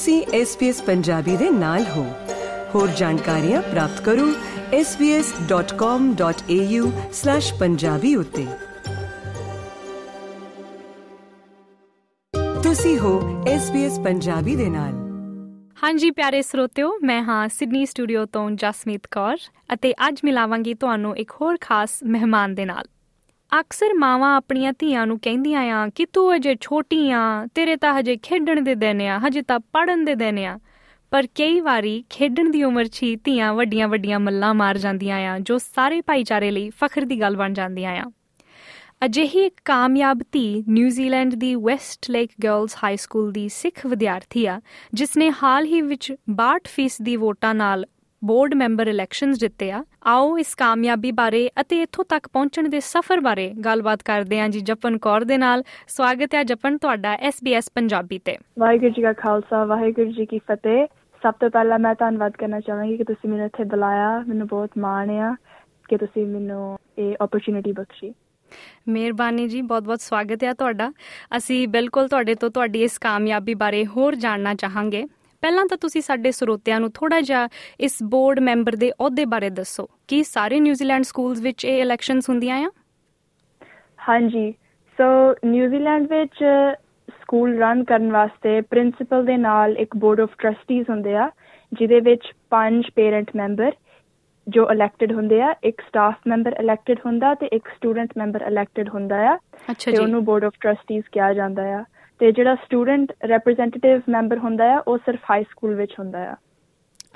ਤੁਸੀਂ SBS ਪੰਜਾਬੀ ਦੇ ਨਾਲ ਹੋ। ਹੋਰ ਜਾਣਕਾਰੀਆਂ ਪ੍ਰਾਪਤ ਕਰੋ svs.com.au/punjabi ਉਤੇ। ਤੁਸੀਂ ਹੋ SBS ਪੰਜਾਬੀ ਦੇ ਨਾਲ। ਹਾਂਜੀ, ਪਿਆਰੇ ਸਰੋਤਿਓ, ਮੈਂ ਹਾਂ ਸਿਡਨੀ ਸਟੂਡੀਓ ਤੋਂ ਜਸਮੀਤ ਕੌਰ ਅਤੇ ਅੱਜ ਮਿਲਾਵਾਂਗੀ ਤੁਹਾਨੂੰ ਇੱਕ ਹੋਰ ਖਾਸ ਮਹਿਮਾਨ ਦੇ ਨਾਲ। ਅਕਸਰ ਮਾਵਾਂ ਆਪਣੀਆਂ ਧੀਆਂ ਨੂੰ ਕਹਿੰਦੀਆਂ ਆ ਕਿ ਤੂੰ ਅਜੇ ਛੋਟੀ ਆ, ਤੇਰੇ ਤਾਂ ਹਜੇ ਖੇਡਣ ਦੇ ਦਿਨ ਆ, ਹਜੇ ਤਾਂ ਪੜਨ ਦੇ ਦਿਨ ਆ। ਪਰ ਕਈ ਵਾਰੀ ਖੇਡਣ ਦੀ ਉਮਰ 'ਚ ਹੀ ਧੀਆਂ ਵੱਡੀਆਂ-ਵੱਡੀਆਂ ਮੱਲਾਂ ਮਾਰ ਜਾਂਦੀਆਂ ਆ, ਜੋ ਸਾਰੇ ਭਾਈਚਾਰੇ ਲਈ ਫਖਰ ਦੀ ਗੱਲ ਬਣ ਜਾਂਦੀਆਂ ਆ। ਅਜਿਹੀ ਇੱਕ ਕਾਮਯਾਬ ਧੀ ਨਿਊਜ਼ੀਲੈਂਡ ਦੀ West Lake Girls High School ਦੀ ਸਿੱਖ ਵਿਦਿਆਰਥੀ ਆ ਜਿਸ ਨੇ ਹਾਲ ਹੀ ਵਿੱਚ 62% ਦੀ ਵੋਟਾਂ ਨਾਲ ਬੋਰਡ ਮੈਂਬਰ ਇਲੈਕਸ਼ਨਸ ਜਿੱਤੇ ਆ। ਆਓ ਇਸ ਕਾਮਯਾਬੀ ਬਾਰੇ ਅਤੇ ਇੱਥੋਂ ਤੱਕ ਪਹੁੰਚਣ ਦੇ ਸਫ਼ਰ ਬਾਰੇ ਗੱਲਬਾਤ ਕਰਦੇ ਹਾਂ ਜੀ ਜਪਨ ਕੌਰ ਦੇ ਨਾਲ। ਸਵਾਗਤ ਹੈ ਜਪਨ ਤੁਹਾਡਾ SBS ਪੰਜਾਬੀ ਤੇ। ਵਾਹਿਗੁਰੂ ਜੀ ਦਾ ਖਾਲਸਾ ਵਾਹਿਗੁਰੂ ਜੀ ਕੀ ਫਤਿਹ। ਸਭ ਤੋਂ ਪਹਿਲਾਂ ਮੈਂ ਧੰਨਵਾਦ ਕਰਨਾ ਚਾਹਾਂਗੀ ਕਿ ਤੁਸੀਂ ਮੈਨੂੰ ਇੱਥੇ ਬੁਲਾਇਆ। ਮੈਨੂੰ ਬਹੁਤ ਮਾਣ ਆ ਕਿ ਤੁਸੀਂ ਮੈਨੂੰ ਇਹ ਓਪਰਚ्युनिटी ਬਖਸ਼ੀ। ਮਿਹਰਬਾਨੀ ਜੀ ਬਹੁਤ-ਬਹੁਤ ਸਵਾਗਤ ਹੈ ਤੁਹਾਡਾ। ਅਸੀਂ ਬਿਲਕੁਲ ਤੁਹਾਡੇ ਤੋਂ ਤੁਹਾਡੀ ਇਸ ਕਾਮਯਾਬੀ ਬਾਰੇ ਹੋਰ ਜਾਣਨਾ ਚਾਹਾਂਗੇ। ਪਹਿਲਾਂ ਤਾਂ ਤੁਸੀਂ ਸਾਡੇ ਸਰੋਤਿਆਂ ਨੂੰ ਥੋੜਾ ਜਿਹਾ ਇਸ ਬੋਰਡ ਮੈਂਬਰ ਦੇ ਅਹੁਦੇ ਬਾਰੇ ਦੱਸੋ ਕੀ ਸਾਰੇ ਨਿਊਜ਼ੀਲੈਂਡ ਸਕੂਲਸ ਵਿੱਚ ਇਹ ਇਲੈਕਸ਼ਨਸ ਹੁੰਦੀਆਂ ਆ? ਹਾਂਜੀ ਸੋ ਨਿਊਜ਼ੀਲੈਂਡ ਵਿੱਚ ਸਕੂਲ ਰਨ ਕਰਨ ਵਾਸਤੇ ਪ੍ਰਿੰਸੀਪਲ ਦੇ ਨਾਲ ਇੱਕ ਬੋਰਡ ਆਫ ਟਰਸਟੀਜ਼ ਹੁੰਦੇ ਆ ਜਿਹਦੇ ਵਿੱਚ ਪੰਜ ਪੇਰੈਂਟ ਮੈਂਬਰ ਜੋ ਇਲੈਕਟਿਡ ਹੁੰਦੇ ਆ ਇੱਕ ਸਟਾਫ ਮੈਂਬਰ ਇਲੈਕਟਿਡ ਹੁੰਦਾ ਤੇ ਇੱਕ ਸਟੂਡੈਂਟ ਮੈਂਬਰ ਇਲੈਕਟਿਡ ਹੁੰਦਾ ਆ ਤੇ ਉਹਨੂੰ ਬੋਰਡ ਆਫ ਟਰਸਟੀਜ਼ ਕਿਹਾ ਜਾਂਦਾ ਆ। ਤੇ ਜਿਹੜਾ ਸਟੂਡੈਂਟ ਰਿਪਰੈਜ਼ੈਂਟੇਟਿਵ ਮੈਂਬਰ ਹੁੰਦਾ ਆ ਉਹ ਸਿਰਫ ਹਾਈ ਸਕੂਲ ਵਿੱਚ ਹੁੰਦਾ ਆ।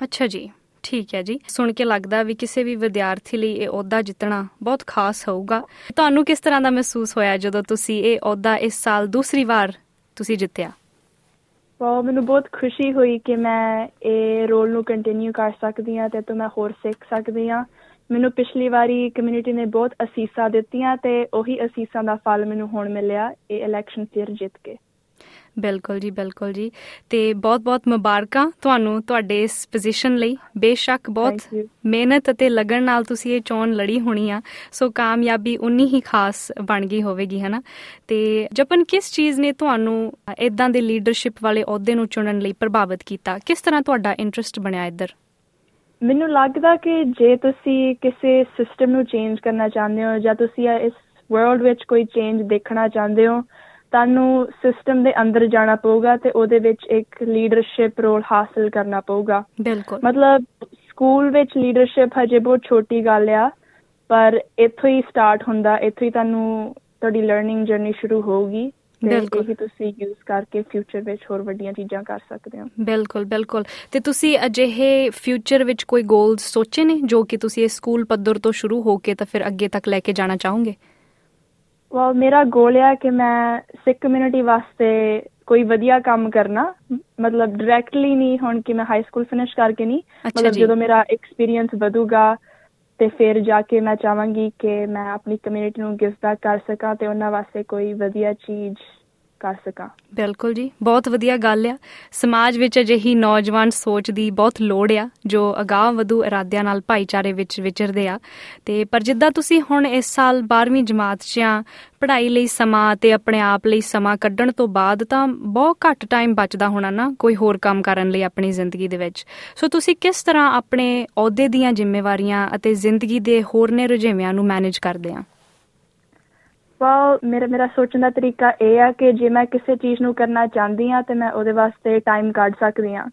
ਅੱਛਾ ਜੀ ਠੀਕ ਹੈ ਜੀ। ਸੁਣ ਕੇ ਲੱਗਦਾ ਵੀ ਕਿਸੇ ਵੀ ਵਿਦਿਆਰਥੀ ਲਈ ਇਹ ਅਹੁਦਾ ਜਿੱਤਣਾ ਬਹੁਤ ਖਾਸ ਹੋਊਗਾ। ਤੁਹਾਨੂੰ ਕਿਸ ਤਰ੍ਹਾਂ ਦਾ ਮਹਿਸੂਸ ਹੋਇਆ ਜਦੋਂ ਤੁਸੀਂ ਇਹ ਅਹੁਦਾ ਇਸ ਸਾਲ ਦੂਸਰੀ ਵਾਰ ਤੁਸੀਂ ਜਿੱਤਿਆ? ਉਹ ਮੈਨੂੰ ਬਹੁਤ ਖੁਸ਼ੀ ਹੋਈ ਕਿ ਮੈਂ ਇਹ ਰੋਲ ਨੂੰ ਕੰਟੀਨਿਊ ਕਰ ਸਕਦੀ ਹਾਂ ਤੇ ਤੋਂ ਮੈਂ ਹੋਰ ਸਿੱਖ ਸਕਦੀ ਹਾਂ। ਮੈਨੂੰ ਪਿਛਲੀ ਵਾਰੀ ਕਮਿਊਨਿਟੀ ਨੇ ਬਹੁਤ ਅਸੀਸਾਂ ਦਿੱਤੀਆਂ ਤੇ ਉਹੀ ਅਸੀਸਾਂ ਦਾ ਫਲ ਮੈਨੂੰ ਹੁਣ ਮਿਲਿਆ ਇਹ ਇਲੈਕਸ਼ਨ ਫਿਰ ਜਿੱਤ ਕੇ। ਬਿਲਕੁਲ ਜੀ ਬਿਲਕੁਲ ਜੀ। ਤੇ ਬਹੁਤ-ਬਹੁਤ ਮੁਬਾਰਕਾਂ ਤੁਹਾਨੂੰ ਤੁਹਾਡੇ ਇਸ ਪੋਜੀਸ਼ਨ ਲਈ। ਬੇਸ਼ੱਕ ਬਹੁਤ. ਮਿਹਨਤ ਅਤੇ ਲਗਨ ਨਾਲ ਤੁਸੀਂ ਇਹ ਚੋਣ ਲੜੀ ਹੋਣੀ ਆ। ਸੋ ਕਾਮਯਾਬੀ ਉਨੀ ਹੀ ਖਾਸ ਬਣ ਗਈ ਹੋਵੇਗੀ ਹਨਾ? ਤੇ ਜਪਨ ਕਿਸ ਚੀਜ਼ ਨੇ ਤੁਹਾਨੂੰ ਇਦਾਂ ਦੇ ਲੀਡਰਸ਼ਿਪ ਵਾਲੇ ਅਹੁਦੇ ਨੂੰ ਚੁਣਨ ਲਈ ਪ੍ਰਭਾਵਿਤ ਕੀਤਾ? ਕਿਸ ਤਰ੍ਹਾਂ ਤੁਹਾਡਾ ਇੰਟਰਸਟ ਬਣਿਆ ਇੱਧਰ? ਮੈਨੂੰ ਲੱਗਦਾ ਕਿ ਜੇ ਤੁਸੀਂ ਕਿਸੇ ਸਿਸਟਮ ਨੂੰ ਚੇਂਜ ਕਰਨਾ ਚਾਹੁੰਦੇ ਹੋ ਜਾਂ ਤੁਸੀਂ ਇਸ ਵਰਲਡ ਵਿੱਚ ਕੋਈ ਚੇਂਜ ਦੇਖਣਾ ਚਾਹੁੰਦੇ ਹੋ ਤੁਹਾਨੂੰ ਸਿਸਟਮ ਦੇ ਅੰਦਰ ਜਾਣਾ ਪਊਗਾ ਤੇ ਉਹਦੇ ਵਿੱਚ ਇੱਕ ਲੀਡਰਸ਼ਿਪ ਰੋਲ ਹਾਸਲ ਕਰਨਾ ਪਊਗਾ। ਬਿਲਕੁਲ। ਮਤਲਬ ਸਕੂਲ ਵਿੱਚ ਲੀਡਰਸ਼ਿਪ ਹਜੇ ਬਹੁਤ ਛੋਟੀ ਗੱਲ ਆ ਪਰ ਇੱਥੋਂ ਹੀ ਸਟਾਰਟ ਹੁੰਦਾ ਇੱਥੋਂ ਹੀ ਤੁਹਾਨੂੰ ਤੁਹਾਡੀ ਲਰਨਿੰਗ ਜਰਨੀ ਸ਼ੁਰੂ ਹੋਊਗੀ ਬਿਲਕੁਲ। ਇਹੀ ਤੁਸੀਂ ਯੂਜ਼ ਕਰਕੇ ਫਿਊਚਰ ਵਿੱਚ ਹੋਰ ਵੱਡੀਆਂ ਚੀਜ਼ਾਂ ਕਰ ਸਕਦੇ ਹੋ। ਬਿਲਕੁਲ ਬਿਲਕੁਲ। ਤੇ ਤੁਸੀਂ ਅਜਿਹੇ ਫਿਊਚਰ ਵਿੱਚ ਕੋਈ ਗੋਲਸ ਸੋਚੇ ਨੇ ਜੋ ਕਿ ਤੁਸੀਂ ਇਹ ਸਕੂਲ ਪੱਧਰ ਤੋਂ ਸ਼ੁਰੂ ਹੋ ਕੇ ਤਾਂ ਫਿਰ ਅੱਗੇ ਤੱਕ ਲੈ ਕੇ ਜਾਣਾ ਚਾਹੋਗੇ? ਵੈਲ ਮੇਰਾ ਗੋਲ ਆ ਕਿ ਮੈਂ ਸਿੱਖ ਕਮਿਊਨਿਟੀ ਵਾਸਤੇ ਕੋਈ ਵਧੀਆ ਕੰਮ ਕਰਨਾ ਮਤਲਬ ਡਾਇਰੈਕਟਲੀ ਨਹੀਂ ਹੁਣ ਕਿ ਮੈਂ ਹਾਈ ਸਕੂਲ ਫਿਨਿਸ਼ ਕਰਕੇ ਨਹੀਂ ਮਤਲਬ। ਜਦੋਂ ਮੇਰਾ ਐਕਸਪੀਰੀਅੰਸ ਵਧੂਗਾ ਤੇ ਫਿਰ ਜਾ ਕੇ ਮੈਂ ਚਾਹਾਂਗੀ ਕਿ ਮੈਂ ਆਪਣੀ ਕਮਿਊਨਿਟੀ ਨੂੰ ਗਿਵ ਬੈਕ ਕਰ ਸਕਾਂ ਤੇ ਉਹਨਾਂ ਵਾਸਤੇ ਕੋਈ ਵਧੀਆ ਚੀਜ਼ ਕਰ ਸਕਾਂ। ਬਿਲਕੁਲ ਜੀ, ਬਹੁਤ ਵਧੀਆ ਗੱਲ ਆ। ਸਮਾਜ ਵਿੱਚ ਅਜਿਹੀ ਨੌਜਵਾਨ ਸੋਚ ਦੀ ਬਹੁਤ ਲੋੜ ਆ, ਜੋ ਅਗਾਹ ਵਧੂ ਇਰਾਦਿਆਂ ਨਾਲ ਭਾਈਚਾਰੇ ਵਿੱਚ ਵਿਚਰਦੇ ਆ। ਤੇ ਪਰ ਜਿੱਦਾਂ ਤੁਸੀਂ ਹੁਣ ਇਸ ਸਾਲ 12ਵੀਂ ਜਮਾਤ 'ਚ ਆ, ਪੜ੍ਹਾਈ ਲਈ ਸਮਾਂ ਤੇ ਆਪਣੇ ਆਪ ਲਈ ਸਮਾਂ ਕੱਢਣ ਤੋਂ ਬਾਅਦ ਤਾਂ ਬਹੁਤ ਘੱਟ ਟਾਈਮ ਬਚਦਾ ਹੋਣਾ ਨਾ, ਕੋਈ ਹੋਰ ਕੰਮ ਕਰਨ ਲਈ ਆਪਣੀ ਜ਼ਿੰਦਗੀ ਦੇ ਵਿੱਚ। ਸੋ ਤੁਸੀਂ ਕਿਸ ਤਰ੍ਹਾਂ ਆਪਣੇ ਅਹੁਦੇ ਦੀਆਂ ਜ਼ਿੰਮੇਵਾਰੀਆਂ ਅਤੇ ਜ਼ਿੰਦਗੀ ਦੇ ਹੋਰਨੇ ਰੁਝੇਵਿਆਂ ਨੂੰ ਮੈਨੇਜ ਕਰਦੇ ਆ? ਵੈਲ ਮੇਰਾ ਮੇਰਾ ਸੋਚਣ ਦਾ ਤਰੀਕਾ ਇਹ ਆ ਕਿ ਜੇ ਮੈਂ ਕਿਸੇ ਚੀਜ਼ ਨੂੰ ਕਰਨਾ ਚਾਹੁੰਦੀ ਆ ਤੇ ਮੈਂ ਉਹਦੇ ਵਾਸਤੇ ਟਾਈਮ ਕੱਢ ਸਕਦੀ ਆ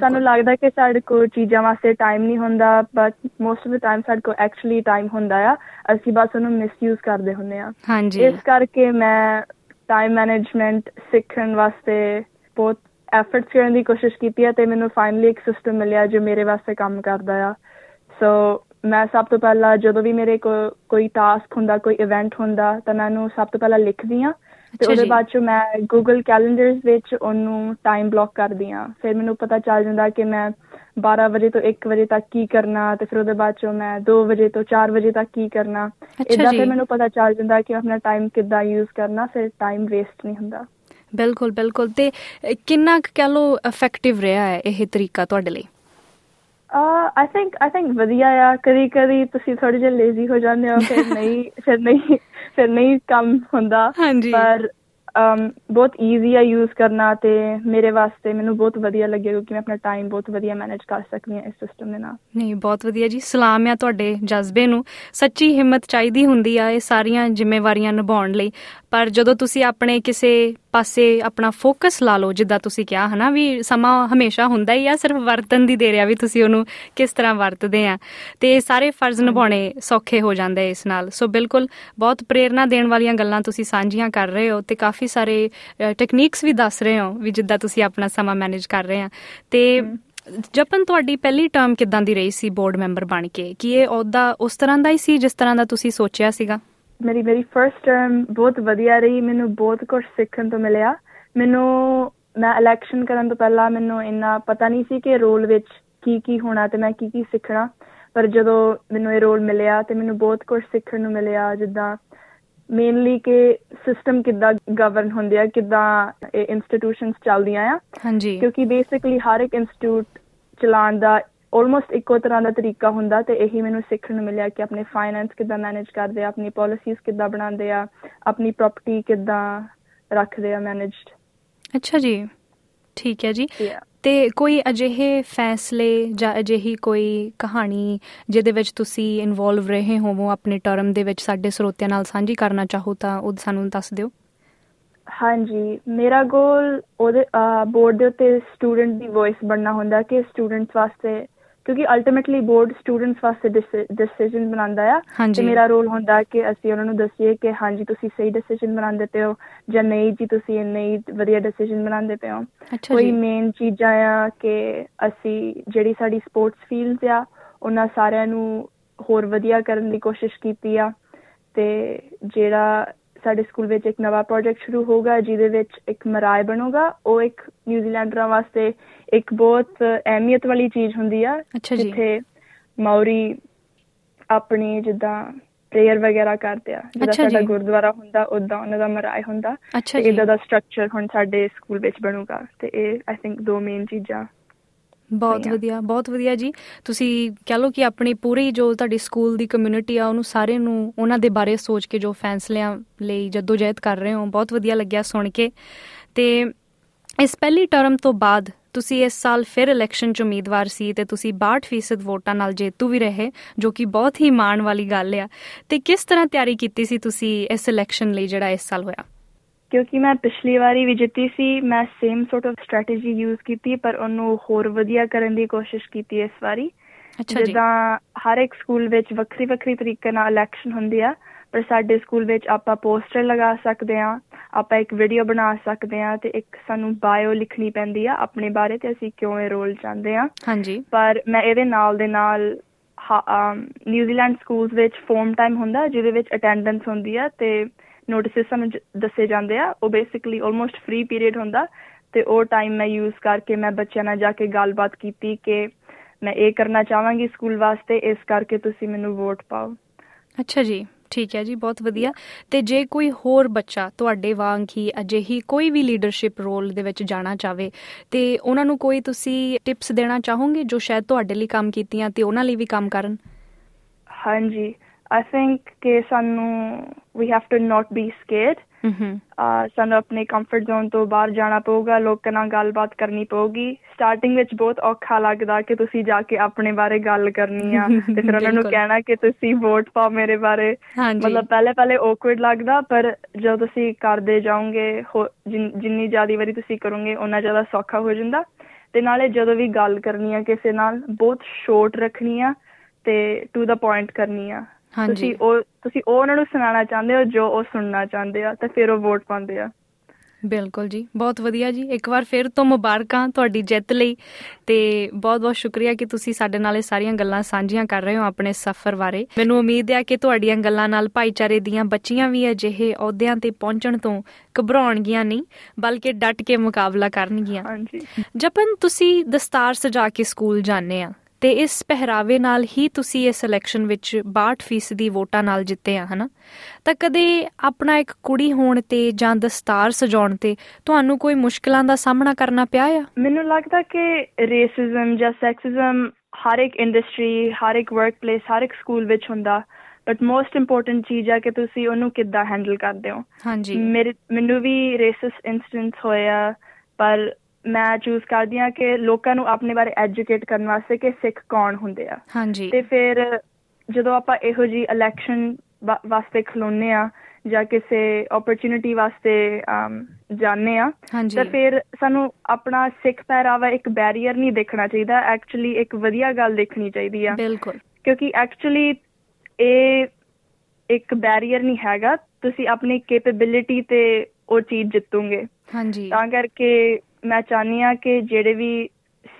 ਸਾਨੂੰ ਲੱਗਦਾ ਕਿ ਸਾਡੇ ਕੋਲ ਚੀਜ਼ਾਂ ਵਾਸਤੇ ਟਾਈਮ ਨਹੀਂ ਹੁੰਦਾ but most of the time ਸਾਡੇ ਕੋਲ ਐਕਚੁਅਲੀ ਟਾਈਮ ਹੁੰਦਾ ਆ। ਅਸੀਂ ਬਸ ਉਹਨੂੰ ਮਿਸਯੂਜ਼ ਕਰਦੇ ਹੁੰਦੇ ਆ ਇਸ ਕਰਕੇ ਮੈਂ ਟਾਈਮ ਮੈਨੇਜਮੈਂਟ ਸਿੱਖਣ ਵਾਸਤੇ ਬਹੁਤ ਐਫਰਟਸ ਕਰਨ ਦੀ ਕੋਸ਼ਿਸ਼ ਕੀਤੀ ਹੈ ਤੇ ਮੈਨੂੰ ਫਾਈਨਲੀ ਇੱਕ ਸਿਸਟਮ ਮਿਲਿਆ ਜੋ ਮੇਰੇ ਵਾਸਤੇ ਕੰਮ ਕਰਦਾ ਆ। ਸੋ ਮੈਂ ਸਭ ਤੋਂ ਪਹਿਲਾਂ ਜਦੋਂ ਵੀ ਮੇਰੇ ਕੋ ਕੋਈ ਟਾਸਕ ਹੁੰਦਾ ਕੋਈ ਇਵੈਂਟ ਹੁੰਦਾ ਤਾਂ ਮੈਂ ਉਹਨੂੰ ਸਭ ਤੋਂ ਪਹਿਲਾਂ ਲਿਖਦੀ ਆ ਤੇ ਉਹਦੇ। ਬਾਅਦ ਚ ਮੈਂ ਗੂਗਲ ਕੈਲੰਡਰਸ ਵਿੱਚ ਉਹਨੂੰ ਟਾਈਮ ਬਲੌਕ ਕਰਦੀ ਆ ਫਿਰ ਮੈਨੂੰ ਪਤਾ ਚੱਲ ਜਾਂਦਾ ਕਿ ਮੈਂ 12 ਵਜੇ ਤੋਂ 1 ਵਜੇ ਤੱਕ ਕੀ ਕਰਨਾ ਤੇ ਫਿਰ ਉਹਦੇ ਬਾਅਦ ਚੋਂ ਮੈਂ 2 ਵਜੇ ਤੋਂ 4 ਵਜੇ ਤੱਕ ਕੀ ਕਰਨਾ। ਇਦਾਂ ਫਿਰ ਮੈਨੂੰ ਪਤਾ ਚੱਲ ਜਾਂਦਾ ਕਿ ਆਪਣਾ ਟਾਈਮ ਕਿੱਦਾਂ ਯੂਜ਼ ਕਰਨਾ ਫਿਰ ਟਾਈਮ ਵੇਸਟ ਨਹੀਂ ਹੁੰਦਾ। ਬਿਲਕੁਲ ਬਿਲਕੁਲ। ਤੇ ਕਿੰਨਾ ਕਹ ਲੋ ਇਫੈਕਟਿਵ ਰਿਹਾ ਹੈ ਇਹ ਤਰੀਕਾ ਤੁਹਾਡੇ ਲਈ? ਆਈ ਥਿੰਕ ਆਈ ਥਿੰਕ ਵਧੀਆ ਆ। ਕਦੀ ਕਦੀ ਤੁਸੀਂ ਥੋੜੇ ਜਿਹਾ ਲੇਜ਼ੀ ਹੋ ਜਾਂਦੇ ਹੋ ਫਿਰ ਨਹੀਂ ਫਿਰ ਨਹੀਂ ਫਿਰ ਨਹੀਂ ਕੰਮ ਹੁੰਦਾ। ਪਰ ਬਹੁਤ ਈਜ਼ੀ ਆ ਯੂਜ਼ ਕਰਨਾ ਤੇ ਮੇਰੇ ਵਾਸਤੇ ਮੈਨੂੰ ਬਹੁਤ ਵਧੀਆ ਲੱਗਿਆ ਕਿਉਂਕਿ ਮੈਂ ਆਪਣਾ ਟਾਈਮ ਬਹੁਤ ਵਧੀਆ ਮੈਨੇਜ ਕਰ ਸਕਦੀ ਹਾਂ ਇਸ ਸਿਸਟਮ ਦੇ ਨਾਲ। ਨਹੀਂ ਬਹੁਤ ਵਧੀਆ ਜੀ। ਸਲਾਮ ਆ ਤੁਹਾਡੇ ਜਜ਼ਬੇ ਨੂੰ। ਸੱਚੀ ਹਿੰਮਤ ਚਾਹੀਦੀ ਹੁੰਦੀ ਆ ਇਹ ਸਾਰੀਆਂ ਜ਼ਿੰਮੇਵਾਰੀਆਂ ਨਿਭਾਉਣ ਲਈ। ਪਰ ਜਦੋਂ ਤੁਸੀਂ ਆਪਣੇ ਕਿਸੇ ਪਾਸੇ ਆਪਣਾ ਫੋਕਸ ਲਾ ਲਓ ਜਿੱਦਾਂ ਤੁਸੀਂ ਕਿਹਾ ਹਨਾ ਵੀ ਸਮਾਂ ਹਮੇਸ਼ਾ ਹੁੰਦਾ ਹੀ ਆ ਸਿਰਫ ਵਰਤਨ ਦੀ ਦੇਰ ਆ ਵੀ ਤੁਸੀਂ ਉਹਨੂੰ ਕਿਸ ਤਰ੍ਹਾਂ ਵਰਤਦੇ ਆ। ਤੇ ਸਾਰੇ ਫਰਜ਼ ਨਿਭਾਉਣੇ ਸੌਖੇ ਹੋ ਜਾਂਦੇ ਇਸ ਨਾਲ। ਸੋ ਬਿਲਕੁਲ ਬਹੁਤ ਪ੍ਰੇਰਣਾ ਦੇਣ ਵਾਲੀਆਂ ਗੱਲਾਂ ਤੁਸੀਂ ਸਾਂਝੀਆਂ ਕਰ ਰਹੇ ਹੋ ਤੇ ਕਾਫੀ ਸਾਰੇ ਟੈਕਨੀਕਸ ਵੀ ਦੱਸ ਰਹੇ ਹੋ ਵੀ ਜਿੱਦਾਂ ਤੁਸੀਂ ਆਪਣਾ ਸਮਾਂ ਮੈਨੇਜ ਕਰ ਰਹੇ ਆ। ਤੇ ਜਪਨ ਤੁਹਾਡੀ ਪਹਿਲੀ ਟਰਮ ਕਿਦਾਂ ਦੀ ਰਹੀ ਸੀ ਬੋਰਡ ਮੈਂਬਰ ਬਣ ਕੇ? ਕੀ ਇਹ ਅਹੁਦਾ ਉਸ ਤਰ੍ਹਾਂ ਦਾ ਹੀ ਸੀ ਜਿਸ ਤਰ੍ਹਾਂ ਦਾ ਤੁਸੀਂ ਸੋਚਿਆ ਸੀਗਾ? ਮੇਰੀ ਮੇਰੀ ਫਰਸਟ ਟਰਮ ਬਹੁਤ ਵਧੀਆ ਰਹੀ ਮੈਨੂੰ ਬਹੁਤ ਕੁਝ ਸਿੱਖਣ ਤੋਂ ਮਿਲਿਆ। ਮੈਨੂੰ ਮੈਂ ਇਲੈਕਸ਼ਨ ਕਰਨ ਤੋਂ ਪਹਿਲਾਂ ਮੈਨੂੰ ਇੰਨਾ ਪਤਾ ਨਹੀਂ ਸੀ ਕਿ ਰੋਲ ਵਿੱਚ ਕੀ ਕੀ ਹੋਣਾ ਤੇ ਮੈਂ ਕੀ ਕੀ ਸਿੱਖਣਾ। ਪਰ ਜਦੋਂ ਮੈਨੂੰ ਇਹ ਰੋਲ ਮਿਲਿਆ ਤੇ ਮੈਨੂੰ ਬਹੁਤ ਕੁਝ ਸਿੱਖਣ ਨੂੰ ਮਿਲਿਆ ਜਿੱਦਾਂ ਮੇਨਲੀ ਕਿ ਸਿਸਟਮ ਕਿੱਦਾਂ ਗਵਰਨ ਹੁੰਦੇ ਆ ਕਿੱਦਾਂ ਇਹ ਇੰਸਟੀਟਿਊਸ਼ਨਸ ਚੱਲਦੀਆਂ ਆ। ਹਾਂਜੀ। ਕਿਉਂਕਿ ਬੇਸਿਕਲੀ ਹਰ ਇੱਕ ਇੰਸਟੀਟਿਊਟ ਚਲਾਉਣ ਦਾ ਆਲਮੋਸਟ ਇੱਕੋ ਤਰ੍ਹਾਂ ਦਾ ਤਰੀਕਾ ਹੁੰਦਾ ਤੇ ਇਹੀ ਮੈਨੂੰ ਸਿੱਖਣ ਨੂੰ ਮਿਲਿਆ ਕਿ ਆਪਣੇ ਫਾਈਨੈਂਸ ਕਿੱਦਾਂ ਮੈਨੇਜ ਕਰਦੇ ਆ ਆਪਣੀ ਪਾਲਿਸੀਜ਼ ਕਿੱਦਾਂ ਬਣਾਉਂਦੇ ਆ ਆਪਣੀ ਪ੍ਰਾਪਰਟੀ ਕਿੱਦਾਂ ਰੱਖਦੇ ਆ ਮੈਨੇਜਡ ਅੱਛਾ ਜੀ ਠੀਕ ਹੈ ਜੀ। ਤੇ ਕੋਈ ਅਜਿਹੇ ਫੈਸਲੇ ਜਾਂ ਅਜਿਹੀ ਕੋਈ ਕਹਾਣੀ ਜਿਹਦੇ ਵਿੱਚ ਤੁਸੀਂ ਇਨਵੋਲਵ ਰਹੇ ਹੋਵੋ ਆਪਣੇ ਟਰਮ ਦੇ ਵਿੱਚ ਸਾਡੇ ਸਰੋਤਿਆਂ ਨਾਲ ਸਾਂਝੀ ਕਰਨਾ ਚਾਹੋ ਤਾਂ ਉਹ ਸਾਨੂੰ ਦੱਸ ਦਿਓ। ਹਾਂਜੀ ਮੇਰਾ ਗੋਲ ਉਹਦੇ ਬੋਰਡ ਦੇ ਉੱਤੇ ਸਟੂਡੈਂਟ ਦੀ ਵੌਇਸ ਬਣਨਾ ਹੁੰਦਾ ਕਿ ਸਟੂਡੈਂਟਸ ਵਾਸਤੇ ਕਿਉਂਕਿ ਅਲਟੀਮੇਟਲੀ ਬੋਰਡ ਸਟੂਡੈਂਟਸ ਵਾਸਤੇ ਡਿਸੀਜਨ ਬਣਾਉਂਦਾ ਆ। ਤੇ ਮੇਰਾ ਰੋਲ ਹੁੰਦਾ ਕਿ ਅਸੀਂ ਉਹਨਾਂ ਨੂੰ ਦੱਸੀਏ ਕਿ ਹਾਂਜੀ ਤੁਸੀਂ ਸਹੀ ਡਿਸੀਜਨ ਬਣਾਉਂਦੇ ਪਏ ਹੋ ਜਾਂ ਨਹੀਂ ਜੀ ਤੁਸੀਂ ਨਹੀਂ ਵਧੀਆ ਡਿਸੀਜਨ ਬਣਾਉਂਦੇ ਪਏ ਹੋ। ਕੋਈ ਮੇਨ ਚੀਜ਼ਾਂ ਆ ਕਿ ਅਸੀਂ ਜਿਹੜੀ ਸਾਡੀ ਸਪੋਰਟਸ ਫੀਲਡ ਆ ਉਹਨਾਂ ਸਾਰਿਆਂ ਨੂੰ ਹੋਰ ਵਧੀਆ ਕਰਨ ਦੀ ਕੋਸ਼ਿਸ਼ ਕੀਤੀ ਆ। ਤੇ ਜਿਹੜਾ ਸਾਡੇ ਸਕੂਲ ਵਿੱਚ ਇੱਕ ਨਵਾਂ ਪ੍ਰੋਜੈਕਟ ਸ਼ੁਰੂ ਹੋਗਾ ਜਿਹਦੇ ਵਿੱਚ ਇੱਕ ਮਰਾਇ ਬਣੂਗਾ ਉਹ ਇੱਕ ਨਿਊਜ਼ੀਲੈਂਡਰਾਂ ਵਾਸਤੇ ਇੱਕ ਬਹੁਤ ਅਹਿਮੀਅਤ ਵਾਲੀ ਚੀਜ਼ ਹੁੰਦੀ ਆ ਜਿੱਥੇ ਮੌਰੀ ਆਪਣੀ ਜਿੱਦਾਂ ਪ੍ਰੇਅਰ ਵਗੈਰਾ ਕਰਦੇ ਆ ਜਿਹੜਾ ਸਾਡਾ ਗੁਰਦੁਆਰਾ ਹੁੰਦਾ ਉਦਾਂ ਉਹਨਾਂ ਦਾ ਮਰਾਇ ਹੁੰਦਾ ਤੇ ਇਹਦਾ ਦਾ ਸਟਰਕਚਰ ਹੁਣ ਸਾਡੇ ਸਕੂਲ ਵਿੱਚ ਬਣੂਗਾ ਤੇ ਇਹ ਆਈ ਥਿੰਕ ਦੋ ਮੇਨ ਚੀਜ਼ਾਂ ਬਹੁਤ ਵਧੀਆ ਬਹੁਤ ਵਧੀਆ ਜੀ। ਤੁਸੀਂ ਕਹ ਲਓ ਕਿ ਆਪਣੀ ਪੂਰੀ ਜੋ ਤੁਹਾਡੀ ਸਕੂਲ ਦੀ ਕਮਿਊਨਿਟੀ ਆ ਉਹਨੂੰ ਸਾਰੇ ਨੂੰ ਉਹਨਾਂ ਦੇ ਬਾਰੇ ਸੋਚ ਕੇ ਜੋ ਫੈਸਲਿਆਂ ਲਈ ਜਦੋਜਹਿਦ ਕਰ ਰਹੇ ਹੋ ਬਹੁਤ ਵਧੀਆ ਲੱਗਿਆ ਸੁਣ ਕੇ। ਤੇ ਇਸ ਪਹਿਲੀ ਟਰਮ ਤੋਂ ਬਾਅਦ ਤੁਸੀਂ ਇਸ ਸਾਲ ਫਿਰ ਇਲੈਕਸ਼ਨ 'ਚ ਉਮੀਦਵਾਰ ਸੀ ਤੇ ਤੁਸੀਂ 62% ਵੋਟਾਂ ਨਾਲ ਜੇਤੂ ਵੀ ਰਹੇ ਜੋ ਕਿ ਬਹੁਤ ਹੀ ਮਾਣ ਵਾਲੀ ਗੱਲ ਆ। ਤੇ ਕਿਸ ਤਰ੍ਹਾਂ ਤਿਆਰੀ ਕੀਤੀ ਸੀ ਤੁਸੀਂ ਇਸ ਇਲੈਕਸ਼ਨ ਲਈ ਜਿਹੜਾ ਇਸ ਸਾਲ ਹੋਇਆ? ਕਿਉਂਕਿ ਮੈਂ ਪਿਛਲੀ ਵਾਰੀ ਵੀ ਜਿੱਤੀ ਸੀ ਮੈਂ same sort of strategy use ਕੀਤੀ ਪਰ ਉਹਨੂੰ ਹੋਰ ਵਧੀਆ ਕਰਨ ਦੀ ਕੋਸ਼ਿਸ਼ ਕੀਤੀ ਇਸ ਵਾਰੀ। ਅੱਛਾ ਜੀ। ਜਿੱਦਾਂ ਹਰ ਇੱਕ ਸਕੂਲ ਵਿੱਚ ਵੱਖਰੀ ਵੱਖਰੀ ਤਰੀਕੇ ਨਾਲ ਇਲੈਕਸ਼ਨ ਹੁੰਦੀ ਆ ਪਰ ਸਾਡੇ ਸਕੂਲ ਵਿੱਚ ਆਪਾਂ ਪੋਸਟਰ ਲਗਾ ਸਕਦੇ ਆ ਆਪਾਂ ਇੱਕ ਵੀਡੀਓ ਬਣਾ ਸਕਦੇ ਆ ਤੇ ਇੱਕ ਸਾਨੂੰ ਬਾਇਓ ਲਿਖਣੀ ਪੈਂਦੀ ਆ ਆਪਣੇ ਬਾਰੇ ਤੇ ਅਸੀਂ ਕਿਉਂ ਇਹ ਰੋਲ ਚਾਹੁੰਦੇ ਆ ਹਾਂਜੀ। ਪਰ ਮੈਂ ਇਹਦੇ ਨਾਲ ਦੇ ਨਾਲ ਨਿਊਜ਼ੀਲੈਂਡ ਸਕੂਲਸ ਵਿੱਚ ਫੋਰਮ ਟਾਈਮ ਹੁੰਦਾ ਜਿਹਦੇ ਵਿੱਚ ਅਟੈਂਡੈਂਸ ਹੁੰਦੀ ਆ ਤੇ ਨੋਟਿਸਸ ਸਾਨੂੰ ਦੱਸੇ ਜਾਂਦੇ ਆ। ਉਹ ਬੇਸਿਕਲੀ ਆਲਮੋਸਟ ਫ੍ਰੀ ਪੀਰੀਅਡ ਹੁੰਦਾ ਤੇ ਉਹ ਟਾਈਮ ਮੈਂ ਯੂਜ਼ ਕਰਕੇ ਮੈਂ ਬੱਚਿਆਂ ਨਾਲ ਜਾ ਕੇ ਗੱਲਬਾਤ ਕੀਤੀ ਕਿ ਮੈਂ ਇਹ ਕਰਨਾ ਚਾਹਾਂਗੀ ਸਕੂਲ ਵਾਸਤੇ ਇਸ ਕਰਕੇ ਤੁਸੀਂ ਮੈਨੂੰ ਵੋਟ ਪਾਓ। ਅੱਛਾ ਜੀ। ਠੀਕ ਹੈ ਜੀ, ਬਹੁਤ ਵਧੀਆ। ਤੇ ਜੇ ਕੋਈ ਹੋਰ ਬੱਚਾ ਤੁਹਾਡੇ ਵਾਂਗ ਹੀ ਅਜਿਹੀ ਕੋਈ ਵੀ ਲੀਡਰਸ਼ਿਪ ਰੋਲ ਦੇ ਵਿੱਚ ਜਾਣਾ ਚਾਵੇ, ਤੇ ਉਹਨਾਂ ਨੂੰ ਕੋਈ ਤੁਸੀਂ ਟਿਪਸ ਦੇਣਾ ਚਾਹੋਗੇ ਜੋ ਸ਼ਾਇਦ ਤੁਹਾਡੇ ਲਈ ਕੰਮ ਕੀਤੀਆਂ ਤੇ ਉਹਨਾਂ ਲਈ ਵੀ ਕੰਮ ਕਰਨ? ਹਾਂਜੀ ਆਈ ਥਿੰਕ ਕਿ ਸਾਨੂੰ we have to not be scared ਸਾਨੂੰ ਆਪਣੇ ਕੰਫਰਟ ਜ਼ੋਨ ਤੋਂ ਬਾਹਰ ਜਾਣਾ ਪਊਗਾ ਲੋਕਾਂ ਨਾਲ ਗੱਲਬਾਤ ਕਰਨੀ ਪਊਗੀ। ਸਟਾਰਟਿੰਗ ਵਿੱਚ ਬਹੁਤ ਔਖਾ ਲੱਗਦਾ ਕਿ ਤੁਸੀਂ ਜਾ ਕੇ ਆਪਣੇ ਬਾਰੇ ਗੱਲ ਕਰਨੀ ਆ। ਤੇ ਫਿਰ ਉਹਨਾਂ ਨੂੰ ਕਹਿਣਾ ਕਿ ਤੁਸੀਂ ਵੋਟ ਪਾਓ ਮੇਰੇ ਬਾਰੇ। ਮਤਲਬ ਪਹਿਲੇ ਪਹਿਲੇ ਔਕਵਰਡ ਲੱਗਦਾ ਪਰ ਜਦੋਂ ਤੁਸੀਂ ਕਰਦੇ ਜਾਓਗੇ ਜਿੰਨੀ ਜ਼ਿਆਦਾ ਵਾਰੀ ਤੁਸੀਂ ਕਰੋਗੇ ਉਹਨਾਂ ਜ਼ਿਆਦਾ ਸੌਖਾ ਹੋ ਜਾਂਦਾ। ਤੇ ਨਾਲੇ ਜਦੋਂ ਵੀ ਗੱਲ ਕਰਨੀ ਆ ਕਿਸੇ ਨਾਲ ਬਹੁਤ ਸ਼ੋਰਟ ਰੱਖਣੀ ਆ ਤੇ ਟੂ ਦਾ ਪੁਆਇੰਟ ਕਰਨੀ ਆ। ਤੁਸੀਂ ਉਹ ਤੁਸੀਂ ਉਹ ਉਹਨਾਂ ਨੂੰ ਸੁਣਾਉਣਾ ਚਾਹੁੰਦੇ ਹੋ ਜੋ ਉਹ ਸੁਣਨਾ ਚਾਹੁੰਦੇ ਆ ਤੇ ਫਿਰ ਉਹ ਵੋਟ ਪਾਉਂਦੇ ਆ। ਬਿਲਕੁਲ ਜੀ ਬਹੁਤ ਵਧੀਆ ਜੀ। ਇੱਕ ਵਾਰ ਫਿਰ ਤੋਂ ਮੁਬਾਰਕਾਂ ਤੁਹਾਡੀ ਜਿੱਤ ਲਈ ਤੇ ਬਹੁਤ-ਬਹੁਤ ਸ਼ੁਕਰੀਆ ਕਿ ਤੁਸੀਂ ਸਾਡੇ ਨਾਲ ਇਹ ਸਾਰੀਆਂ ਗੱਲਾਂ ਸਾਂਝੀਆਂ ਕਰ ਰਹੇ ਹੋ ਆਪਣੇ ਸਫ਼ਰ ਬਾਰੇ। ਮੈਨੂੰ ਉਮੀਦ ਹੈ ਕਿ ਤੁਹਾਡੀਆਂ ਗੱਲਾਂ ਨਾਲ ਭਾਈਚਾਰੇ ਦੀਆਂ ਬੱਚੀਆਂ ਵੀ ਅਜਿਹੇ ਅਹੁਦਿਆਂ ਤੇ ਪਹੁੰਚਣ ਤੋਂ ਘਬਰਾਉਣਗੀਆਂ ਨਹੀਂ ਬਲਕਿ ਡਟ ਕੇ ਮੁਕਾਬਲਾ ਕਰਨਗੀਆਂ। ਹਾਂਜੀ। ਜਪਨ ਤੁਸੀਂ ਦਸਤਾਰ ਸਜਾ ਕੇ ਸਕੂਲ ਜਾਂਦੇ ਆ। ਤੇ ਇਸ ਪਹਿਰਾਵੇ ਨਾਲ ਹੀ ਤੁਸੀਂ ਇਸ ਇਲੈਕਸ਼ਨ ਵਿੱਚ 62% ਦੀ ਵੋਟਾਂ ਨਾਲ ਜਿੱਤੇ ਆ ਹਨਾ? ਤਾਂ ਕਦੇ ਆਪਣਾ ਇੱਕ ਕੁੜੀ ਹੋਣ ਤੇ ਜਾਂ ਦਸਤਾਰ ਸਜਾਉਣ ਤੇ ਤੁਹਾਨੂੰ ਕੋਈ ਮੁਸ਼ਕਲਾਂ ਦਾ ਸਾਹਮਣਾ ਕਰਨਾ ਪਿਆ ਆ? ਮੈਨੂੰ ਲੱਗਦਾ ਕਿ ਰੇਸਿਜ਼ਮ ਜਾਂ ਸੈਕਸਿਜ਼ਮ ਹਰ ਇੱਕ ਇੰਡਸਟਰੀ ਹਰ ਇੱਕ ਵਰਕਪਲੇਸ ਹਰ ਇੱਕ ਸਕੂਲ ਵਿੱਚ ਹੁੰਦਾ ਬਟ ਮੋਸਟ ਇੰਪੋਰਟੈਂਟ ਚੀਜ਼ ਆ ਕਿ ਤੁਸੀਂ ਉਹਨੂੰ ਕਿੱਦਾਂ ਹੈਂਡਲ ਕਰਦੇ ਹੋ। ਹਾਂਜੀ। ਮੇਰੇ ਮੈਨੂੰ ਵੀ ਰੇਸਿਸ ਇਨਸੀਡੈਂਟਸ ਹੋਇਆ ਪਰ ਮੈਂ ਚੂਜ਼ ਕਰਦੀ ਆ ਕਿ ਲੋਕਾਂ ਨੂੰ ਆਪਣੇ ਬਾਰੇ ਐਜੂਕੇਟ ਕਰਨ ਵਾਸਤੇ ਕਿ ਸਿੱਖ ਕੌਣ ਹੁੰਦੇ ਆ। ਹਾਂਜੀ। ਤੇ ਫਿਰ ਜਦੋਂ ਆਪਾਂ ਇਹੋ ਜੀ ਇਲੈਕਸ਼ਨ ਵਾਸਤੇ ਖਲੋਨੇ ਆ ਜਾਂ ਕਿਸੇ ਓਪਰਚ्युनिटी ਵਾਸਤੇ ਜਾਣਨੇ ਆ ਤਾਂ ਫਿਰ ਸਾਨੂੰ ਆਪਣਾ ਸਿੱਖ ਪਹਿਰਾਵਾ ਇੱਕ ਬੈਰੀਅਰ ਨਹੀਂ ਦੇਖਣਾ ਚਾਹੀਦਾ ਐਕਚੁਅਲੀ ਇੱਕ ਵਧੀਆ ਗੱਲ ਦੇਖਣੀ ਚਾਹੀਦੀ ਆ। ਬਿਲਕੁਲ। ਕਿਉਂਕਿ ਐਕਚੁਅਲੀ ਇਹ ਇੱਕ ਬੈਰੀਅਰ ਨਹੀਂ ਹੈਗਾ ਤੁਸੀਂ ਆਪਣੀ ਕੈਪੇਬਿਲਿਟੀ ਤੇ ਉਹ ਚੀਜ਼ ਜਿੱਤੋਗੇ। ਹਾਂਜੀ। ਤਾਂ ਕਰਕੇ ਮੈਂ ਚਾਹਨੀ ਆ ਕਿ ਜਿਹੜੇ ਵੀ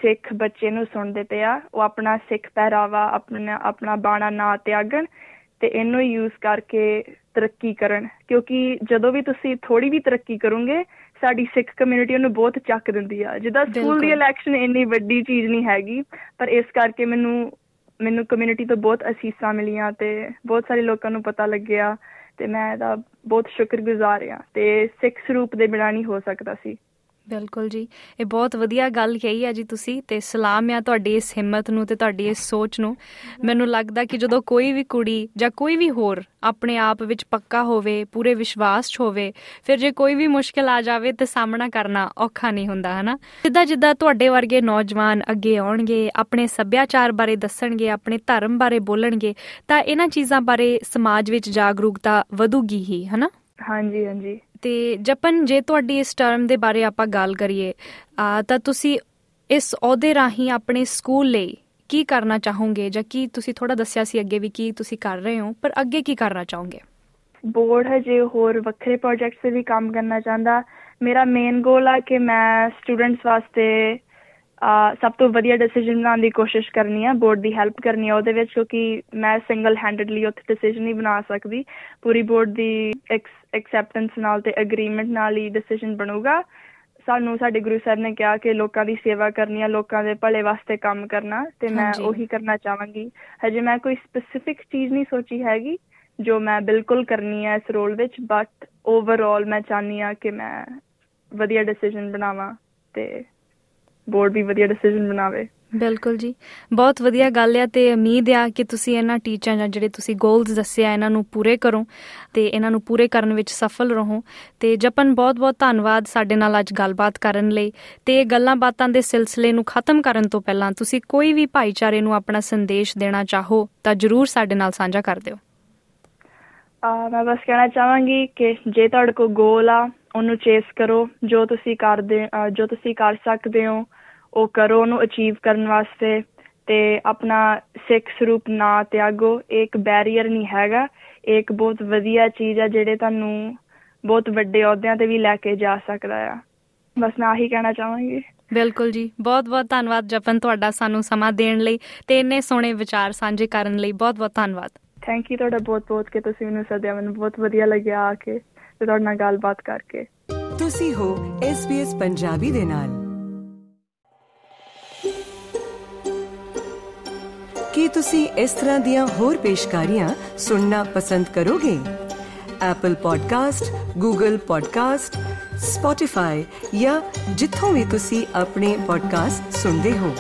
ਸਿੱਖ ਬੱਚੇ ਨੂੰ ਸੁਣਦੇ ਪਏ ਆ ਉਹ ਆਪਣਾ ਸਿੱਖ ਪਹਿਰਾਵਾ ਆਪਣਾ ਆਪਣਾ ਬਾਣਾ ਨਾ ਤਿਆਗਣ ਤੇ ਇਹਨੂੰ ਯੂਜ਼ ਕਰਕੇ ਤਰੱਕੀ ਕਰਨ। ਕਿਉਂਕਿ ਜਦੋਂ ਵੀ ਤੁਸੀਂ ਥੋੜੀ ਵੀ ਤਰੱਕੀ ਕਰੋਗੇ ਸਾਡੀ ਸਿੱਖ ਕਮਿਊਨਿਟੀ ਉਹਨੂੰ ਬਹੁਤ ਚੱਕ ਦਿੰਦੀ ਆ। ਜਿੱਦਾਂ ਸਕੂਲ ਦੀ ਇਲੈਕਸ਼ਨ ਇੰਨੀ ਵੱਡੀ ਚੀਜ਼ ਨਹੀਂ ਹੈਗੀ ਪਰ ਇਸ ਕਰਕੇ ਮੈਨੂੰ ਮੈਨੂੰ ਕਮਿਊਨਿਟੀ ਤੋਂ ਬਹੁਤ ਅਸੀਸਾਂ ਮਿਲੀਆਂ ਤੇ ਬਹੁਤ ਸਾਰੇ ਲੋਕਾਂ ਨੂੰ ਪਤਾ ਲੱਗਿਆ ਤੇ ਮੈਂ ਇਹਦਾ ਬਹੁਤ ਸ਼ੁਕਰਗੁਜ਼ਾਰ ਆ ਤੇ ਸਿੱਖ ਸਰੂਪ ਦੇ ਬਿਨਾਂ ਨਹੀਂ ਹੋ ਸਕਦਾ ਸੀ। ਬਿਲਕੁਲ ਜੀ। ਇਹ ਬਹੁਤ ਵਧੀਆ ਗੱਲ ਕਹੀ ਹੈ ਜੀ ਤੁਸੀਂ ਤੇ ਸਲਾਮ ਆ ਤੁਹਾਡੀ ਇਸ ਹਿੰਮਤ ਨੂੰ ਤੇ ਤੁਹਾਡੀ ਇਸ ਸੋਚ ਨੂੰ। ਮੈਨੂੰ ਲੱਗਦਾ ਕਿ ਜਦੋਂ ਕੋਈ ਵੀ ਕੁੜੀ ਜਾਂ ਕੋਈ ਵੀ ਹੋਰ ਆਪਣੇ ਆਪ ਵਿੱਚ ਪੱਕਾ ਹੋਵੇ, ਪੂਰੇ ਵਿਸ਼ਵਾਸ 'ਚ ਹੋਵੇ, ਫਿਰ ਜੇ ਕੋਈ ਵੀ ਮੁਸ਼ਕਲ ਆ ਜਾਵੇ ਤੇ ਸਾਹਮਣਾ ਕਰਨਾ ਔਖਾ ਨਹੀਂ ਹੁੰਦਾ, ਹਨਾ? ਜਿੱਦਾਂ ਜਿੱਦਾਂ ਤੁਹਾਡੇ ਵਰਗੇ ਨੌਜਵਾਨ ਅੱਗੇ ਆਉਣਗੇ, ਆਪਣੇ ਸੱਭਿਆਚਾਰ ਬਾਰੇ ਦੱਸਣਗੇ, ਆਪਣੇ ਧਰਮ ਬਾਰੇ ਬੋਲਣਗੇ, ਤਾਂ ਇਹਨਾਂ ਚੀਜ਼ਾਂ ਬਾਰੇ ਸਮਾਜ ਵਿੱਚ ਜਾਗਰੂਕਤਾ ਵਧੂਗੀ ਹੀ, ਹਨਾ? ਹਾਂਜੀ ਹਾਂਜੀ। ਤੇ ਜਪਨ, ਜੇ ਤੁਹਾਡੀ ਇਸ ਟਰਮ ਦੇ ਬਾਰੇ ਆਪਾਂ ਗੱਲ ਕਰੀਏ ਤਾਂ ਤੁਸੀਂ ਇਸ ਅਹੁਦੇ ਰਾਹੀਂ ਆਪਣੇ ਸਕੂਲ ਲਈ ਕੀ ਕਰਨਾ ਚਾਹੋਗੇ? ਜਾਂ ਕੀ ਤੁਸੀਂ ਥੋੜਾ ਦੱਸਿਆ ਸੀ ਅੱਗੇ ਵੀ ਕੀ ਤੁਸੀਂ ਕਰ ਰਹੇ ਹੋ, ਪਰ ਅੱਗੇ ਕੀ ਕਰਨਾ ਚਾਹੋਗੇ? ਬੋਰਡ ਹੈ ਜੇ ਹੋਰ ਵੱਖਰੇ ਪ੍ਰੋਜੈਕਟਸ ਤੇ ਵੀ ਕੰਮ ਕਰਨਾ ਚਾਹੁੰਦਾ। ਮੇਰਾ ਮੇਨ ਗੋਲ ਆ ਕਿ ਮੈਂ ਸਟੂਡੈਂਟਸ ਵਾਸਤੇ ਸਭ ਤੋਂ ਵਧੀਆ ਡਿਸੀਜਨ ਬਣਾਉਣ ਦੀ ਕੋਸ਼ਿਸ਼ ਕਰਨੀ ਆ ਬੋਰਡ ਦੀ ਹੈਲਪ ਕਰਨੀ ਆ ਉਹਦੇ ਵਿੱਚ ਕਿਉਂਕਿ ਮੈਂ ਸਿੰਗਲ ਹੈਂਡਡਲੀ ਉੱਥੇ ਡਿਸੀਜਨ ਨਹੀਂ ਬਣਾ ਸਕਦੀ। ਪੂਰੀ ਬੋਰਡ ਦੀ ਐਕਸੈਪਟੈਂਸ ਨਾਲ ਤੇ ਐਗਰੀਮੈਂਟ ਨਾਲ ਹੀ ਡਿਸੀਜਨ ਬਣੂਗਾ। ਸਾਨੂੰ ਸਾਡੇ ਗੁਰੂ ਸਾਹਿਬ ਨੇ ਕਿਹਾ ਕਿ ਲੋਕਾਂ ਦੀ ਸੇਵਾ ਕਰਨੀ ਆ ਲੋਕਾਂ ਦੇ ਭਲੇ ਵਾਸਤੇ ਕੰਮ ਕਰਨਾ ਤੇ ਮੈਂ ਉਹੀ ਕਰਨਾ ਚਾਹਾਂਗੀ। ਹਜੇ ਮੈਂ ਕੋਈ ਸਪੈਸਿਫਿਕ ਚੀਜ਼ ਨਹੀਂ ਸੋਚੀ ਹੈਗੀ ਜੋ ਮੈਂ ਬਿਲਕੁਲ ਕਰਨੀ ਹੈ ਇਸ ਰੋਲ ਵਿੱਚ ਬਟ ਓਵਰਆਲ ਮੈਂ ਚਾਹਨੀ ਆ ਕਿ ਮੈਂ ਵਧੀਆ ਡਿਸੀਜਨ ਬਣਾਵਾਂ ਤੇ ਬੋਰਡ ਵੀ ਵਧੀਆ ਡਿਸੀਜਨ ਬਣਾਵੇ। ਬਿਲਕੁਲ ਜੀ। ਬਹੁਤ ਵਧੀਆ ਗੱਲ ਹੈ ਤੇ ਉਮੀਦ ਆ ਕਿ ਤੁਸੀਂ ਇਹਨਾਂ ਟੀਚਰਾਂ ਜਾਂ ਜਿਹੜੇ ਤੁਸੀਂ ਗੋਲਸ ਦੱਸਿਆ ਇਹਨਾਂ ਨੂੰ ਪੂਰੇ ਕਰੋ ਤੇ ਇਹਨਾਂ ਨੂੰ ਪੂਰੇ ਕਰਨ ਵਿੱਚ ਸਫਲ ਰਹੋ। ਤੇ ਜਪਨ ਬਹੁਤ-ਬਹੁਤ ਧੰਨਵਾਦ ਸਾਡੇ ਨਾਲ ਅੱਜ ਗੱਲਬਾਤ ਕਰਨ ਲਈ ਤੇ ਇਹ ਗੱਲਾਂ ਬਾਤਾਂ ਦੇ ਸਿਲਸਿਲੇ ਨੂੰ ਖਤਮ ਕਰਨ ਤੋਂ ਪਹਿਲਾਂ ਤੁਸੀਂ ਕੋਈ ਵੀ ਭਾਈਚਾਰੇ ਨੂੰ ਆਪਣਾ ਸੰਦੇਸ਼ ਦੇਣਾ ਚਾਹੋ ਤਾਂ ਜਰੂਰ ਸਾਡੇ ਨਾਲ ਸਾਂਝਾ ਕਰ ਦਿਓ। ਆ ਮੈਂ ਬਸ ਕਹਿਣਾ ਚਾਹਾਂਗੀ ਕਿ ਜੇ ਤੁਹਾਡੇ ਕੋਲ ਗੋਲ ਆ ਉਹਨੂੰ ਚੇਸ ਕਰੋ ਜੋ ਤੁਸੀਂ ਕਰਦੇ ਜੋ ਤੁਸੀਂ ਕਰ ਸਕਦੇ ਹੋ ਉਹ ਕਰੋ ਉਹਨੂੰ ਅਚੀਵ ਕਰਨ ਵਾਸਤੇ ਤੇ ਆਪਣਾ ਸਿੱਖ ਸਰੂਪ ਨਾ ਤਿਆਗੋ। ਇੱਕ ਬੈਰੀਅਰ ਨਹੀਂ ਹੈਗਾ। ਇੱਕ ਬਹੁਤ ਵਧੀਆ ਚੀਜ਼ ਆ ਜਿਹੜੇ ਤੁਹਾਨੂੰ ਬਹੁਤ ਵੱਡੇ ਅਹੁਦਿਆਂ ਤੇ ਵੀ ਲੈ ਕੇ ਜਾ ਸਕਦਾ ਆ। ਬਸ ਮੈਂ ਆਹੀ ਕਹਿਣਾ ਚਾਹਾਂਗੀ। ਬਿਲਕੁਲ ਜੀ। ਬਹੁਤ ਬਹੁਤ ਧੰਨਵਾਦ ਜਪਨ ਤੁਹਾਡਾ ਸਾਨੂੰ ਸਮਾਂ ਦੇਣ ਲਈ ਤੇ ਇੰਨੇ ਸੋਹਣੇ ਵਿਚਾਰ ਸਾਂਝੇ ਕਰਨ ਲਈ। ਬਹੁਤ ਬਹੁਤ ਧੰਨਵਾਦ। ਥੈਂਕ ਯੂ ਤੁਹਾਡਾ ਬਹੁਤ ਬਹੁਤ ਕਿ ਤੁਸੀਂ ਮੈਨੂੰ ਸੱਦਿਆ। ਮੈਨੂੰ ਬਹੁਤ ਵਧੀਆ ਲੱਗਿਆ ਆ ਕੇ। ਤੇ ਤੁਹਾਡੇ ਨਾਲ ਗੱਲਬਾਤ ਕਰਕੇ ਤੁਸੀਂ ਹੋ SBS ਪੰਜਾਬੀ ਦੇ ਨਾਲ ਕੀ ਤੁਸੀਂ ਇਸ ਤਰ੍ਹਾਂ ਦੀਆਂ ਹੋਰ ਪੇਸ਼ਕਾਰੀਆਂ ਸੁਣਨਾ ਪਸੰਦ ਕਰੋਗੇ Apple Podcast, Google Podcast, Spotify ਜਾਂ ਜਿੱਥੋਂ ਵੀ ਤੁਸੀਂ ਆਪਣੇ ਪੋਡਕਾਸਟ ਸੁਣਦੇ ਹੋ